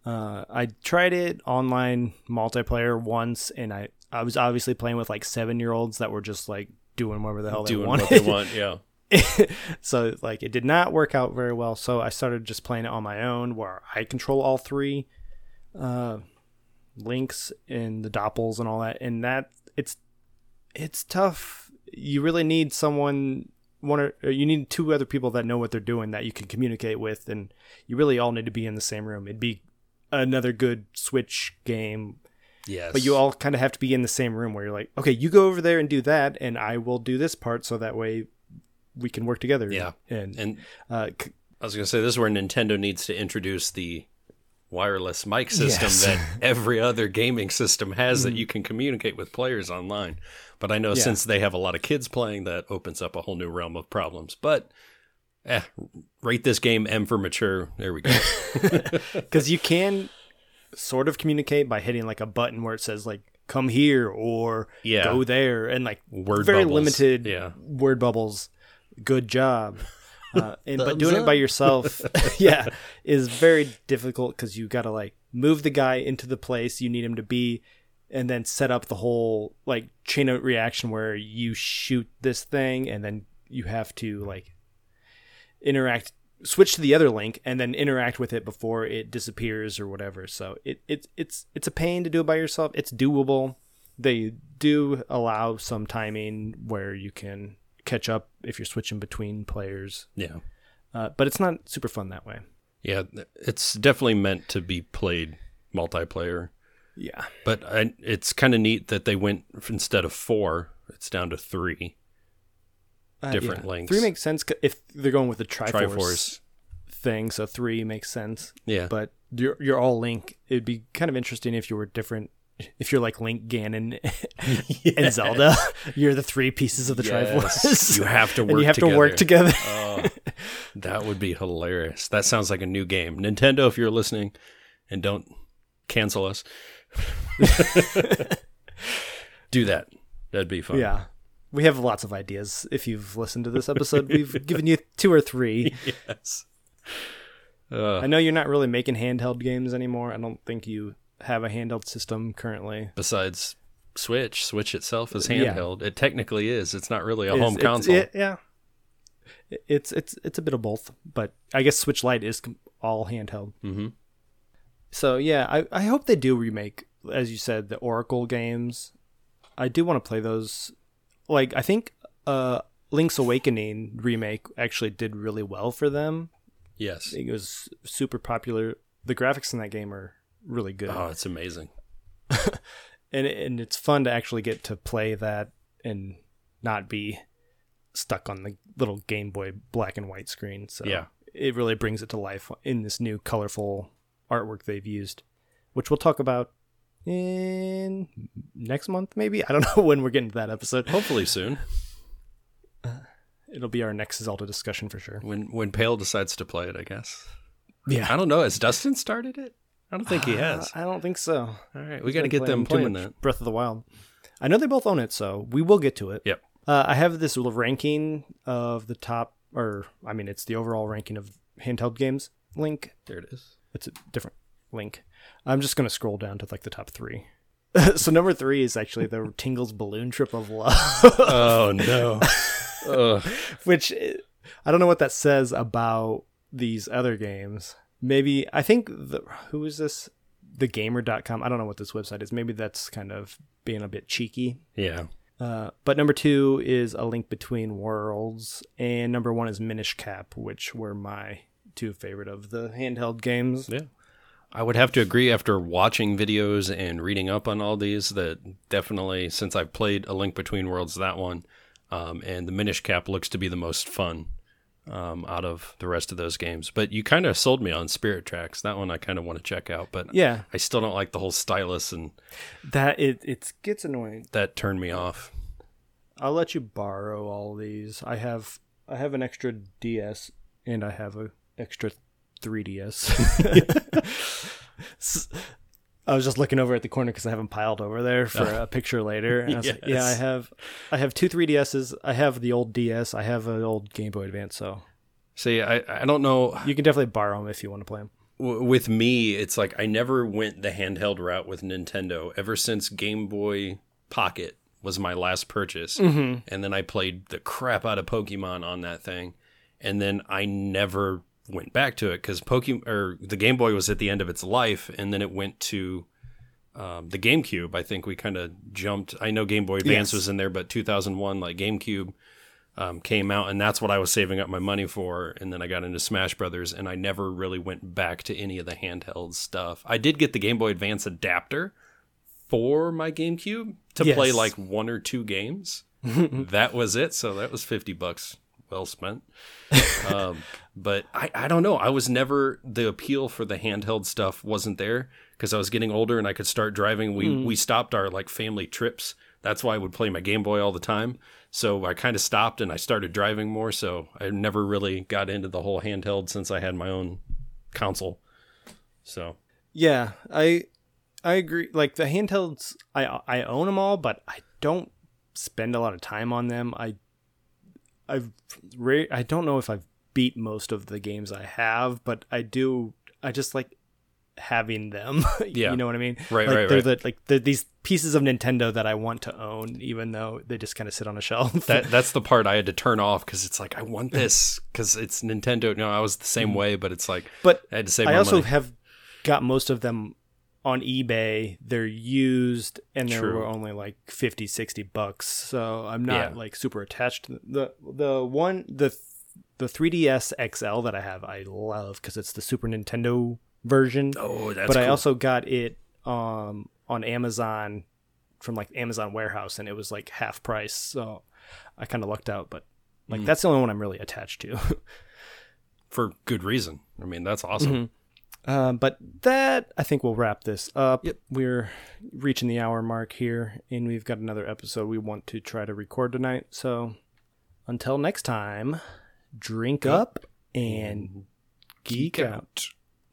Uh, I tried it online multiplayer once, and I I was obviously playing with like seven year olds that were just like doing whatever the hell they wanted. what they want, yeah. so like it did not work out very well so i started just playing it on my own where i control all three uh links and the doppels and all that and that it's it's tough you really need someone one or or you need two other people that know what they're doing that you can communicate with and you really all need to be in the same room it'd be another good switch game Yes. but you all kind of have to be in the same room where you're like, okay, you go over there and do that, and I will do this part, so that way we can work together. Yeah. and, And uh, c- I was going to say this is where Nintendo needs to introduce the wireless mic system Yes. that every other gaming system has that you can communicate with players online. But I know Yeah. since they have a lot of kids playing, that opens up a whole new realm of problems. But eh, rate this game M for mature. There we go. because you can sort of communicate by hitting like a button where it says like "come here" or Yeah. "go there," and like Word very bubbles. limited Yeah. word bubbles. Good job. Uh, and but doing it by yourself, yeah, is very difficult because you got to like move the guy into the place you need him to be, and then set up the whole like chain of reaction where you shoot this thing, and then you have to like interact switch to the other link and then interact with it before it disappears or whatever. So it, it it's it's a pain to do it by yourself. It's doable. They do allow some timing where you can catch up if you're switching between players yeah. uh, but it's not super fun that way Yeah. It's definitely meant to be played multiplayer. Yeah. But I, it's kind of neat that they went instead of four, it's down to three. Uh, Different yeah. links. Three makes sense if they're going with the Triforce, Triforce. thing, so three makes sense. Yeah. But you're, you're all Link. It'd be kind of interesting if you were different. If you're like Link, Ganon, and Zelda, you're the three pieces of the Yes. Triforce. You have to and you work have to work together. Oh, that would be hilarious. That sounds like a new game. Nintendo, if you're listening, and don't cancel us, do that. That'd be fun. yeah. We have lots of ideas. If you've listened to this episode, we've given you two or three. Yes. Uh, I know you're not really making handheld games anymore. I don't think you have a handheld system currently. besides Switch, Switch itself is Yeah. handheld. It technically is. It's not really a home it's- console. it- yeah. It's it's it's a bit of both, but I guess Switch Lite is all handheld. hmm So yeah, I, I hope they do remake, as you said, the Oracle games. I do want to play those. Like I think uh Link's Awakening remake actually did really well for them. Yes. It was super popular. The graphics in that game are really good. Oh, it's amazing. and and it's fun to actually get to play that and not be stuck on the little Game Boy black and white screen. So Yeah. it really brings it to life in this new colorful artwork they've used, which we'll talk about in next month maybe. I don't know when we're getting to that episode. Hopefully soon, uh, It'll be our next Zelda discussion for sure. when when Pale decides to play it, I guess. Yeah. I don't know. Has Dustin started it? I don't think he has. I don't think so. All right, we got to Been get them too playing much that. Breath of the Wild. I know they both own it, so we will get to it. Yep. Uh, I have this little ranking of the top, or I mean, it's the overall ranking of handheld games. Link. There it is. It's a different link. I'm just gonna scroll down to like the top three. so number three is actually the Tingle's Balloon Trip of Love, Oh no. Which I don't know what that says about these other games. Maybe I think the who is this? The gamer.com. I don't know what this website is. Maybe that's kind of being a bit cheeky. Yeah. Uh, but number two is A Link Between Worlds, and number one is Minish Cap, which were my two favorite of the handheld games. Yeah. I would have to agree after watching videos and reading up on all these that definitely since I've played A Link Between Worlds that one um, and the Minish Cap looks to be the most fun um, out of the rest of those games. But you kind of sold me on Spirit Tracks. That one I kind of want to check out, but Yeah, I still don't like the whole stylus and that it it gets annoying. that turned me off. I'll let you borrow all these. I have I have an extra DS and I have a extra 3DS. I was just looking over at the corner because I have them piled over there for oh. a picture later. And I was like, yeah, I have I have two 3DSs. I have the old DS. I have an old Game Boy Advance. So See, I, I don't know. you can definitely borrow them if you want to play them. w- with me, it's like I never went the handheld route with Nintendo ever since Game Boy Pocket was my last purchase. Mm-hmm. And then I played the crap out of Pokemon on that thing. And then I never went back to it because Pokemon or the Game Boy was at the end of its life. And then it went to um, the GameCube. I think we kind of jumped. I know Game Boy Advance Yes. was in there, but 2001, like GameCube um, came out, and that's what I was saving up my money for. And then I got into Smash Brothers, and I never really went back to any of the handheld stuff. I did get the Game Boy Advance adapter for my GameCube to Yes. play like one or two games. that was it. So that was fifty bucks well spent. um, but I, I don't know. I was never the appeal for the handheld stuff wasn't there because I was getting older and I could start driving. We we stopped our like family trips. That's why I would play my Game Boy all the time. So I kind of stopped and I started driving more. So I never really got into the whole handheld since I had my own console. So Yeah, I I agree. Like the handhelds, I I own them all, but I don't spend a lot of time on them. I I've ra- I don't know if I've beat most of the games I have, but I do. I just like having them. Yeah. you know what I mean? Right, like, right, they're right. The, like they're these pieces of Nintendo that I want to own, even though they just kind of sit on a shelf. that that's the part I had to turn off because it's like I want this because it's Nintendo. No, I was the same mm. way, but it's like but I had to save I also money. have got most of them on eBay. They're used and they True. were only like 50, 60 bucks. So I'm not Yeah. like super attached. to The the one the the 3DS XL that I have I love cuz it's the Super Nintendo version. oh, that's but I also got it um on Amazon from like Amazon warehouse and it was like half price. So I kind of lucked out, but like that's the only one I'm really attached to. For good reason. I mean, that's awesome. Um, but that I think we'll wrap this up. Yep. We're reaching the hour mark here, and we've got another episode we want to try to record tonight. So until next time, drink up and geek out.